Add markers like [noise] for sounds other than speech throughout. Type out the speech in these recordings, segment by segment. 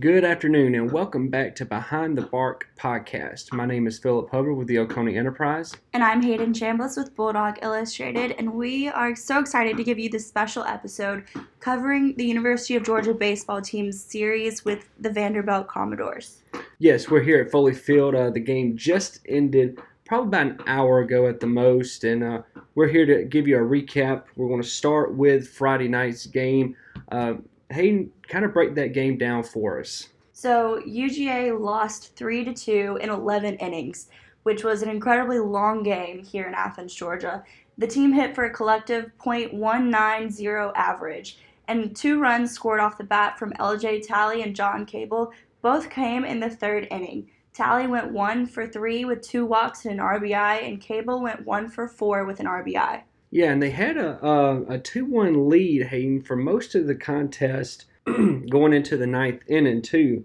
Good afternoon, and welcome back to Behind the Bark podcast. My name is Philip Hubbard with the Oconee Enterprise. And I'm Hayden Chambliss with Bulldog Illustrated, and we are so excited to give you this special episode covering the University of Georgia baseball team's series with the Vanderbilt Commodores. Yes, we're here at Foley Field. Uh, the game just ended probably about an hour ago at the most, and uh, we're here to give you a recap. We're going to start with Friday night's game. Uh, Hayden, kind of break that game down for us. So UGA lost three to two in 11 innings, which was an incredibly long game here in Athens, Georgia. The team hit for a collective .190 average, and two runs scored off the bat from LJ Talley and John Cable. Both came in the third inning. Talley went one for three with two walks and an RBI, and Cable went one for four with an RBI. Yeah, and they had a a, a two one lead, Hayden, for most of the contest [clears throat] going into the ninth inning too.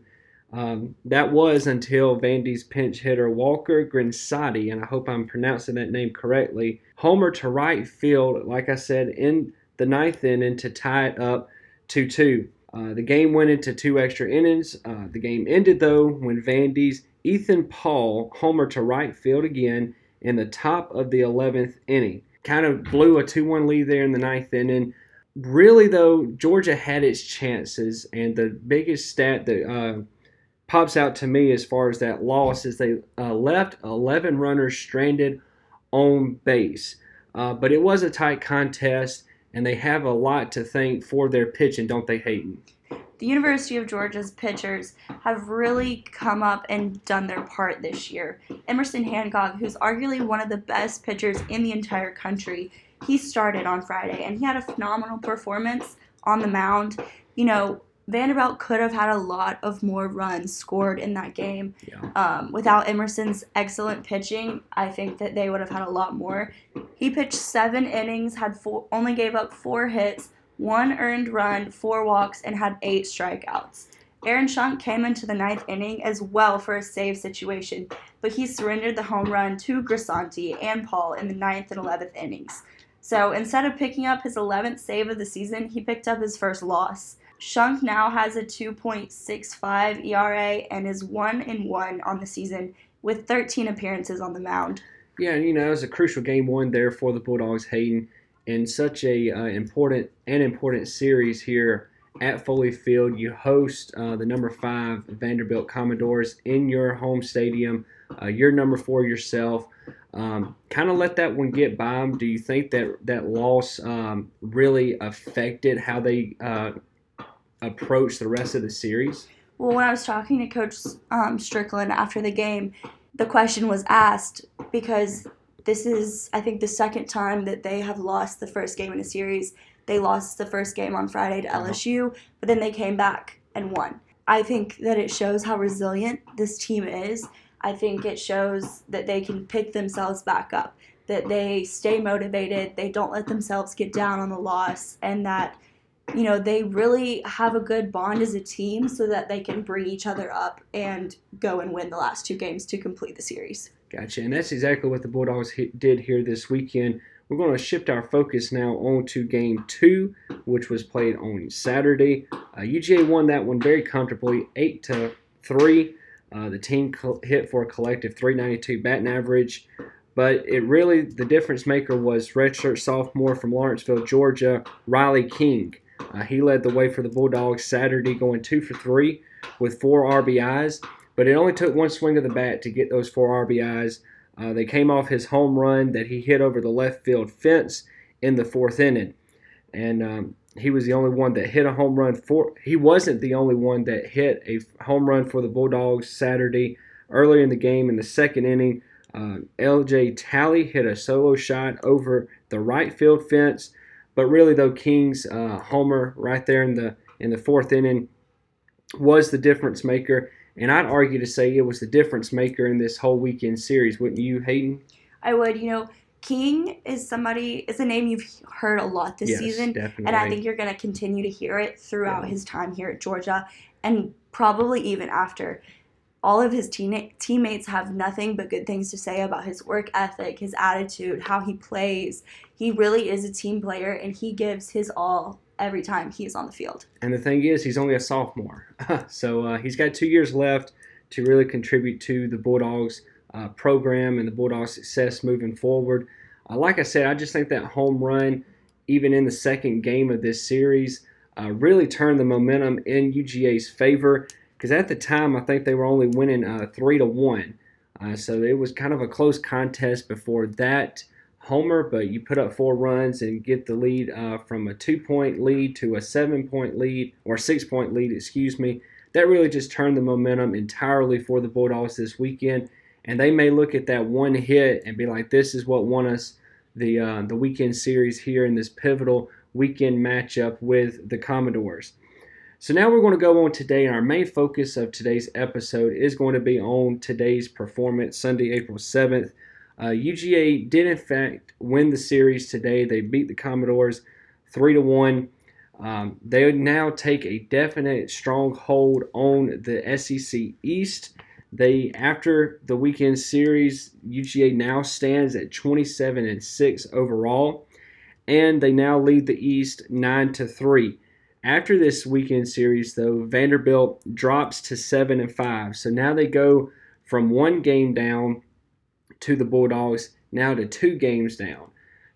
Um, that was until Vandy's pinch hitter Walker Grisanti, and I hope I'm pronouncing that name correctly, homer to right field, like I said, in the ninth inning to tie it up 2 2. Uh, the game went into two extra innings. Uh, the game ended, though, when Vandy's Ethan Paul homer to right field again in the top of the 11th inning kind of blew a 2 1 lead there in the ninth inning. Really, though, Georgia had its chances, and the biggest stat that uh, pops out to me as far as that loss is they uh, left 11 runners stranded on base. Uh, but it was a tight contest, and they have a lot to thank for their pitching, don't they, Hayden? The University of Georgia's pitchers have really come up and done their part this year. Emerson Hancock, who's arguably one of the best pitchers in the entire country, he started on Friday and he had a phenomenal performance on the mound. You know, Vanderbilt could have had a lot of more runs scored in that game. Yeah. Um, without Emerson's excellent pitching, I think that they would have had a lot more. He pitched seven innings, had four, only gave up four hits, one earned run, four walks, and had eight strikeouts. Aaron Schunk came into the ninth inning as well for a save situation, but he surrendered the home run to Grisanti and Paul in the ninth and 11th innings. So instead of picking up his 11th save of the season, he picked up his first loss. Schunk now has a 2.65 ERA and is 1 in 1 on the season with 13 appearances on the mound. Yeah, you know, it was a crucial game one there for the Bulldogs, Hayden in such a uh, important and important series here at Foley Field. You host uh, the number five Vanderbilt Commodores in your home stadium. Uh, you're number four yourself. Um, kind of let that one get by them. Do you think that that loss um, really affected how they uh, approach the rest of the series? Well, when I was talking to Coach um, Stricklin after the game, the question was asked because this is, I think, the second time that they have lost the first game in a series. They lost the first game on Friday to uh-huh. LSU, but then they came back and won. I think that it shows how resilient this team is. I think it shows that they can pick themselves back up, that they stay motivated, they don't let themselves get down on the loss, and that you know they really have a good bond as a team so that they can bring each other up and go and win the last two games to complete the series. Gotcha. And that's exactly what the Bulldogs did here this weekend. We're going to shift our focus now on to game two, which was played on Saturday. Uh, UGA won that one very comfortably, 8 to 3. Uh, the team hit for a collective 392 batting average. But it really, the difference maker was redshirt sophomore from Lawrenceville, Georgia, Riley King. Uh, he led the way for the Bulldogs Saturday, going two for three with four RBIs. But it only took one swing of the bat to get those four RBIs. Uh, they came off his home run that he hit over the left field fence in the fourth inning. And um, he was the only one that hit a home run for. He wasn't the only one that hit a home run for the Bulldogs Saturday. Earlier in the game, in the second inning, uh, LJ Talley hit a solo shot over the right field fence. But really, though, King's uh, homer right there in the in the fourth inning was the difference maker. And I'd argue to say it was the difference maker in this whole weekend series, wouldn't you, Hayden? I would. You know, King is somebody is a name you've heard a lot this yes, season, definitely. and I think you're going to continue to hear it throughout yeah. his time here at Georgia, and probably even after. All of his teen- teammates have nothing but good things to say about his work ethic, his attitude, how he plays. He really is a team player, and he gives his all every time he's on the field. And the thing is, he's only a sophomore, [laughs] so uh, he's got two years left to really contribute to the Bulldogs uh, program and the Bulldogs' success moving forward. Uh, like I said, I just think that home run, even in the second game of this series, uh, really turned the momentum in UGA's favor. Because at the time, I think they were only winning uh, three to one, uh, so it was kind of a close contest before that homer. But you put up four runs and get the lead uh, from a two-point lead to a seven-point lead or six-point lead, excuse me. That really just turned the momentum entirely for the Bulldogs this weekend and they may look at that one hit and be like, "This is what won us the uh, the weekend series here in this pivotal weekend matchup with the Commodores." So now we're going to go on today, and our main focus of today's episode is going to be on today's performance, Sunday, April seventh. Uh, UGA did in fact win the series today. They beat the Commodores three to one. Um, they now take a definite strong hold on the SEC East. They after the weekend series, UGA now stands at 27 and 6 overall, and they now lead the East 9 to 3. After this weekend series, though, Vanderbilt drops to 7 and 5. So now they go from one game down to the Bulldogs, now to two games down.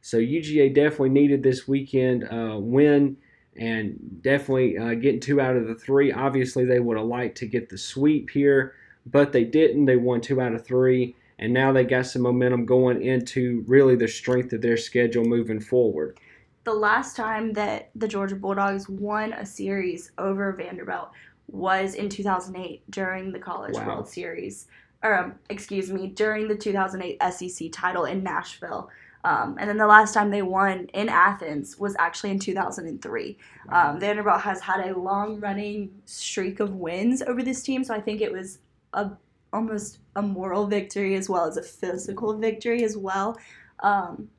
So UGA definitely needed this weekend uh, win and definitely uh, getting two out of the three. Obviously, they would have liked to get the sweep here but they didn't. They won two out of three, and now they got some momentum going into really the strength of their schedule moving forward. The last time that the Georgia Bulldogs won a series over Vanderbilt was in 2008 during the College wow. World Series, or um, excuse me, during the 2008 SEC title in Nashville. Um, and then the last time they won in Athens was actually in 2003. Um, Vanderbilt has had a long running streak of wins over this team, so I think it was a almost a moral victory as well as a physical victory as well um,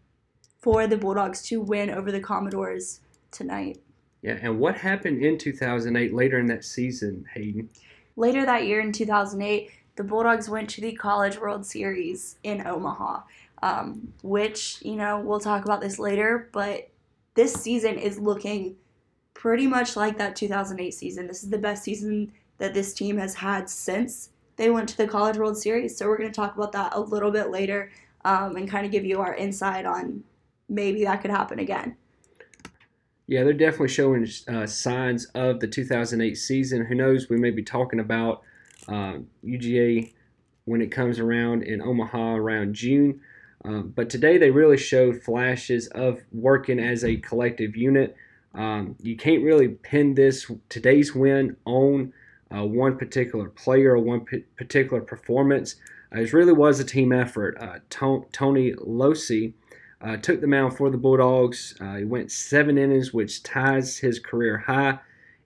for the Bulldogs to win over the Commodores tonight. Yeah, and what happened in 2008 later in that season, Hayden? Later that year in 2008, the Bulldogs went to the College World Series in Omaha, um, which, you know, we'll talk about this later, but this season is looking pretty much like that 2008 season. This is the best season that this team has had since they went to the College World Series. So we're going to talk about that a little bit later um, and kind of give you our insight on maybe that could happen again. Yeah, they're definitely showing uh, signs of the 2008 season. Who knows? We may be talking about uh, UGA when it comes around in Omaha around June. Um, but today they really showed flashes of working as a collective unit. Um, you can't really pin this today's win on uh, one particular player or one p- particular performance. Uh, it really was a team effort. Uh, to- Tony Locey uh, took the mound for the Bulldogs. Uh, he went seven innings, which ties his career high.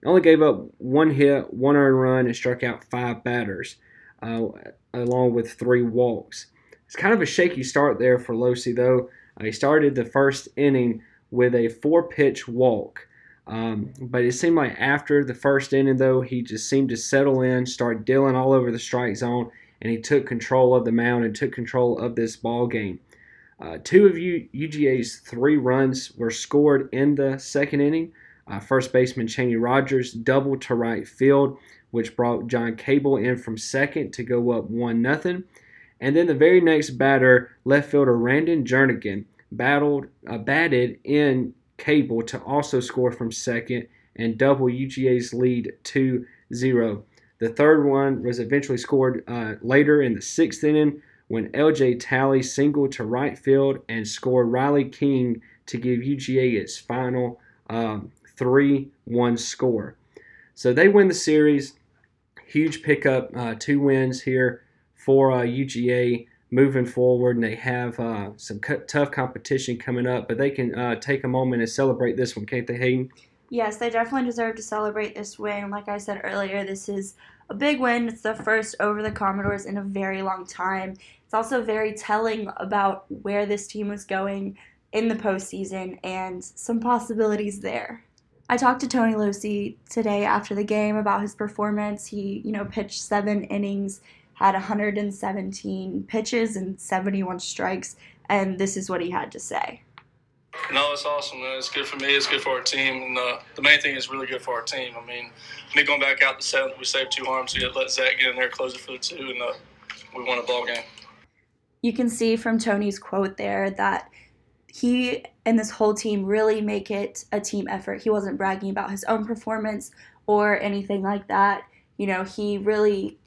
Only gave up one hit, one earned run, and struck out five batters, uh, along with three walks. It's kind of a shaky start there for Locey, though. he started the first inning with a four pitch walk. Um, but it seemed like after the first inning, though, he just seemed to settle in, start dealing all over the strike zone, and he took control of the mound and took control of this ball game. Uh, two of U- UGA's three runs were scored in the second inning. Uh, first baseman Chaney Rogers doubled to right field, which brought John Cable in from second to go up one nothing. And then the very next batter, left fielder Randon Jernigan, battled uh, batted in Cable to also score from second and double UGA's lead to 0. The third one was eventually scored uh, later in the sixth inning when LJ Talley singled to right field and scored Riley King to give UGA its final um, 3 1 score. So they win the series. Huge pickup, uh, two wins here for uh, UGA moving forward, and they have uh, some tough competition coming up. But they can uh, take a moment and celebrate this one, can't they, Hayden? Yes, they definitely deserve to celebrate this win. Like I said earlier, this is a big win. It's the first over the Commodores in a very long time. It's also very telling about where this team was going in the postseason and some possibilities there. I talked to Tony Locey today after the game about his performance. He, you know, pitched seven innings had 117 pitches and 71 strikes, and this is what he had to say. No, it's awesome. Man. It's good for me. It's good for our team, and uh, the main thing is really good for our team. I mean, me going back out the seventh, we saved two arms. We had let Zach get in there, close it for the two, and uh, we won a ball game. You can see from Tony's quote there that he and this whole team really make it a team effort. He wasn't bragging about his own performance or anything like that. You know, he really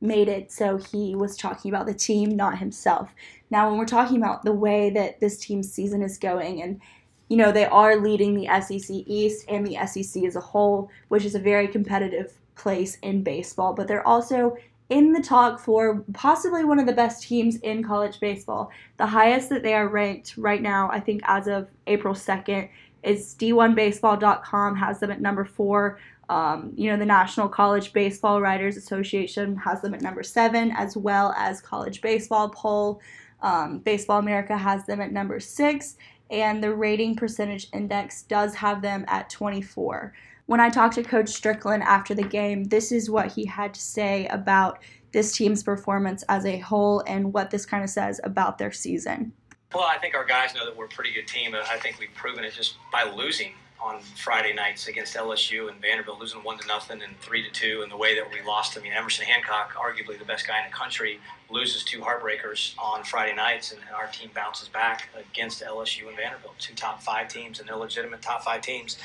made it so he was talking about the team, not himself. Now, when we're talking about the way that this team's season is going, and you know, they are leading the SEC East and the SEC as a whole, which is a very competitive place in baseball, but they're also in the talk for possibly one of the best teams in college baseball. The highest that they are ranked right now, I think as of April 2nd, is D1Baseball.com has them at number four. Um, you know, the National College Baseball Writers Association has them at number seven, as well as College Baseball Poll. Um, Baseball America has them at number six, and the rating percentage index does have them at 24. When I talked to Coach Stricklin after the game, this is what he had to say about this team's performance as a whole and what this kind of says about their season. Well, I think our guys know that we're a pretty good team. I think we've proven it just by losing on Friday nights against LSU and Vanderbilt, losing one to nothing and three to two, and the way that we lost. I mean, Emerson Hancock, arguably the best guy in the country, loses two heartbreakers on Friday nights, and our team bounces back against LSU and Vanderbilt, two top five teams and illegitimate top five teams.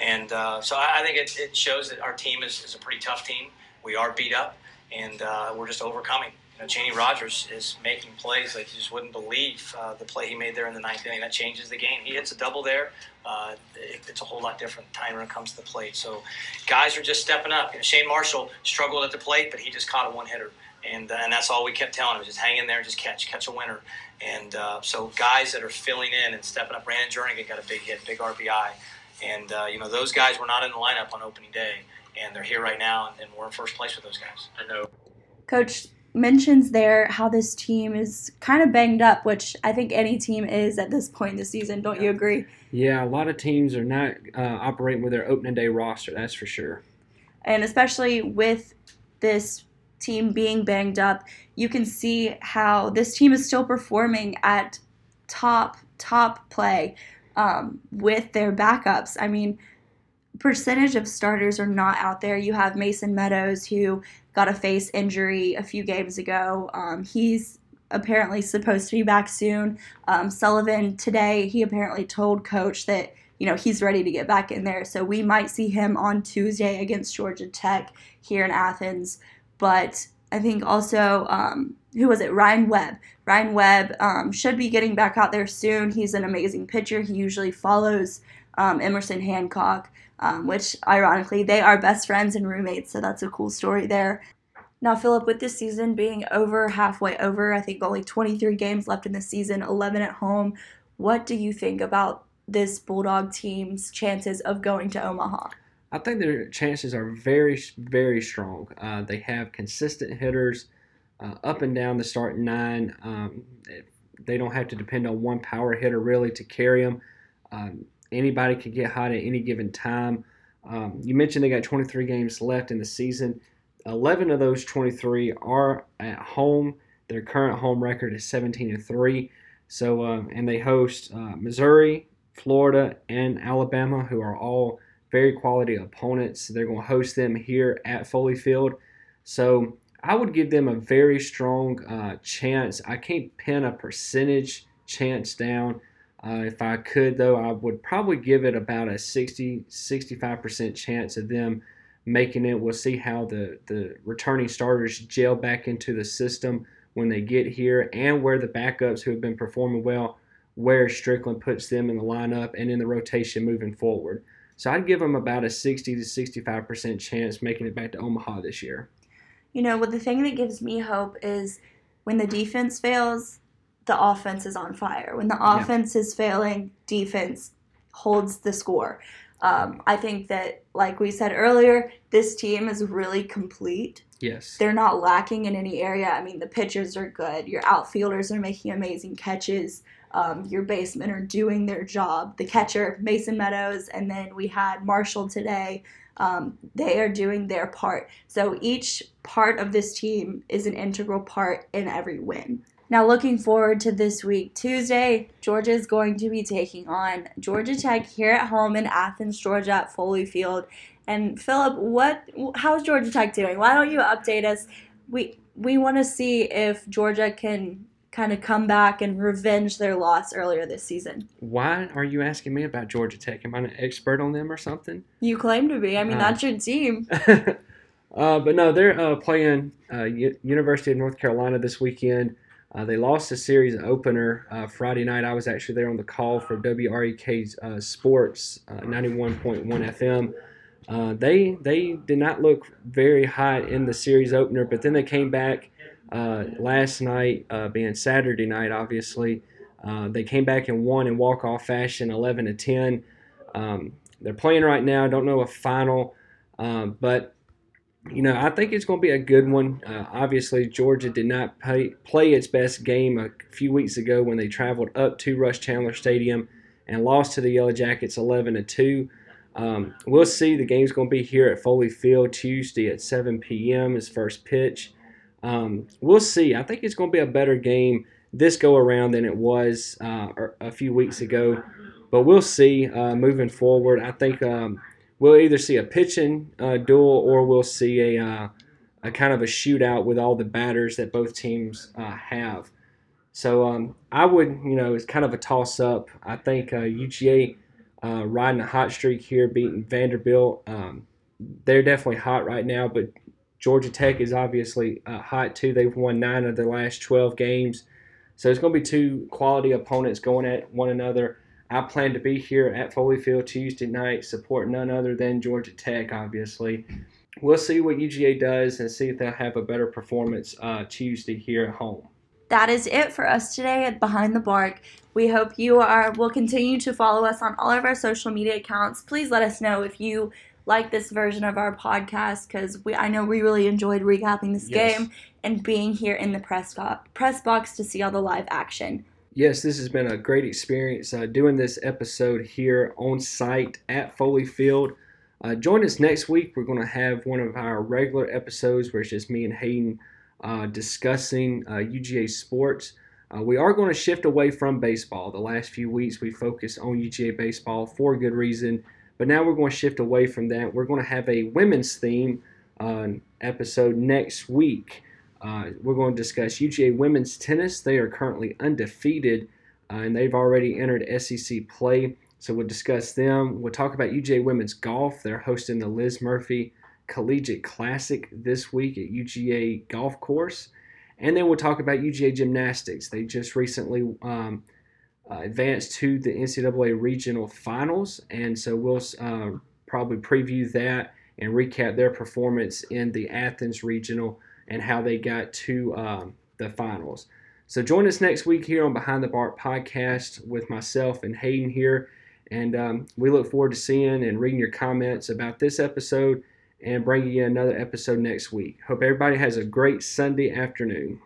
And uh, so I think it, it, shows that our team is, is, a pretty tough team. We are beat up, and uh, we're just overcoming you know, Chaney Rogers is making plays like you just wouldn't believe uh, the play he made there in the ninth inning. That changes the game. He hits a double there. Uh, it, it's a whole lot different time when it comes to the plate. So guys are just stepping up. You know, Shane Marshall struggled at the plate, but he just caught a one hitter. And, uh, and that's all we kept telling him, just hang in there just catch, catch a winner. And uh, so guys that are filling in and stepping up. Brandon Jernigan got a big hit, big RBI. And, uh, you know, those guys were not in the lineup on opening day. And they're here right now, and, and we're in first place with those guys. I know. Coach, mentions there how this team is kind of banged up, which I think any team is at this point in the season. Don't you agree? Yeah, a lot of teams are not uh, operating with their opening day roster, that's for sure. And especially with this team being banged up, you can see how this team is still performing at top, top play um, with their backups. I mean, percentage of starters are not out there. You have Mason Meadows, who got a face injury a few games ago. Um, he's apparently supposed to be back soon. Um, Sullivan today, he apparently told coach that you know he's ready to get back in there. So we might see him on Tuesday against Georgia Tech here in Athens. But I think also um, who was it? Ryan Webb. Ryan Webb um, should be getting back out there soon. He's an amazing pitcher. He usually follows um, Emerson Hancock um, which ironically they are best friends and roommates, so that's a cool story there. Now, Philip, with this season being over halfway over, I think only 23 games left in the season, 11 at home. What do you think about this Bulldog team's chances of going to Omaha? I think their chances are very, very strong. Uh, they have consistent hitters uh, up and down the starting nine. Um, they don't have to depend on one power hitter really to carry them. Um, Anybody can get hot at any given time. Um, you mentioned they got 23 games left in the season. 11 of those 23 are at home. Their current home record is 17 and 3. So, uh, and they host uh, Missouri, Florida, and Alabama, who are all very quality opponents. They're going to host them here at Foley Field. So, I would give them a very strong uh, chance. I can't pin a percentage chance down. Uh, if I could, though, I would probably give it about a 60 65% chance of them making it. We'll see how the, the returning starters gel back into the system when they get here and where the backups who have been performing well, where Stricklin puts them in the lineup and in the rotation moving forward. So I'd give them about a 60 to 65% chance making it back to Omaha this year. You know, what the thing that gives me hope is when the defense fails, the offense is on fire. When the offense yeah. is failing, defense holds the score. Um, I think that, like we said earlier, this team is really complete. Yes. They're not lacking in any area. I mean, the pitchers are good. Your outfielders are making amazing catches. Um, your basemen are doing their job. The catcher, Mason Meadows, and then we had Marshall today. Um, they are doing their part. So each part of this team is an integral part in every win. Now, looking forward to this week. Tuesday, Georgia is going to be taking on Georgia Tech here at home in Athens, Georgia at Foley Field. And Philip, what? How's Georgia Tech doing? Why don't you update us? We we want to see if Georgia can kind of come back and revenge their loss earlier this season. Why are you asking me about Georgia Tech? Am I an expert on them or something? You claim to be. I mean, Uh, that's your team. [laughs] uh, but no, they're uh, playing uh, U- University of North Carolina this weekend. Uh, they lost the series opener uh, Friday night. I was actually there on the call for WREK's uh, Sports uh, 91.1 FM. Uh, they they did not look very hot in the series opener, but then they came back uh, last night, uh, being Saturday night, obviously. Uh, they came back and won in walk off fashion, 11 to 10. Um, they're playing right now. I don't know a final, um, but you know I think it's going to be a good one. Uh, obviously, Georgia did not pay, play its best game a few weeks ago when they traveled up to Russ Chandler Stadium and lost to the Yellow Jackets 11 to 2. Um, we'll see. The game's going to be here at Foley Field Tuesday at 7 p.m. is first pitch. Um, we'll see. I think it's going to be a better game this go around than it was uh, a few weeks ago. But we'll see uh, moving forward. I think um, we'll either see a pitching uh, duel or we'll see a, uh, a kind of a shootout with all the batters that both teams uh, have. So um, I would, you know, it's kind of a toss up. I think UGA uh, riding a hot streak here, beating Vanderbilt. Um, they're definitely hot right now, but Georgia Tech is obviously uh, hot too. They've won nine of their last 12 games. So it's going to be two quality opponents going at one another. I plan to be here at Foley Field Tuesday night, support none other than Georgia Tech, obviously. We'll see what UGA does and see if they'll have a better performance uh, Tuesday here at home. That is it for us today at Behind the Bark. We hope you are will continue to follow us on all of our social media accounts. Please let us know if you like this version of our podcast because we I know we really enjoyed recapping this Yes. game and being here in the press go- press box to see all the live action. Yes, this has been a great experience uh, doing this episode here on site at Foley Field. Uh, join us next week. We're going to have one of our regular episodes where it's just me and Hayden uh, discussing uh, UGA sports. Uh, we are going to shift away from baseball. The last few weeks we focused on UGA baseball for good reason, but now we're going to shift away from that. We're going to have a women's theme uh, episode next week. Uh, we're going to discuss UGA women's tennis. They are currently undefeated, uh, and they've already entered SEC play. So we'll discuss them. We'll talk about UGA women's golf. They're hosting the Liz Murphy Collegiate Classic this week at UGA Golf Course. And then we'll talk about UGA gymnastics. They just recently um, uh, advanced to the NCAA regional finals, and so we'll uh, probably preview that and recap their performance in the Athens regional and how they got to um, the finals. So join us next week here on Behind the Bark podcast with myself and Hayden here. And um, we look forward to seeing and reading your comments about this episode and bringing you another episode next week. Hope everybody has a great Sunday afternoon.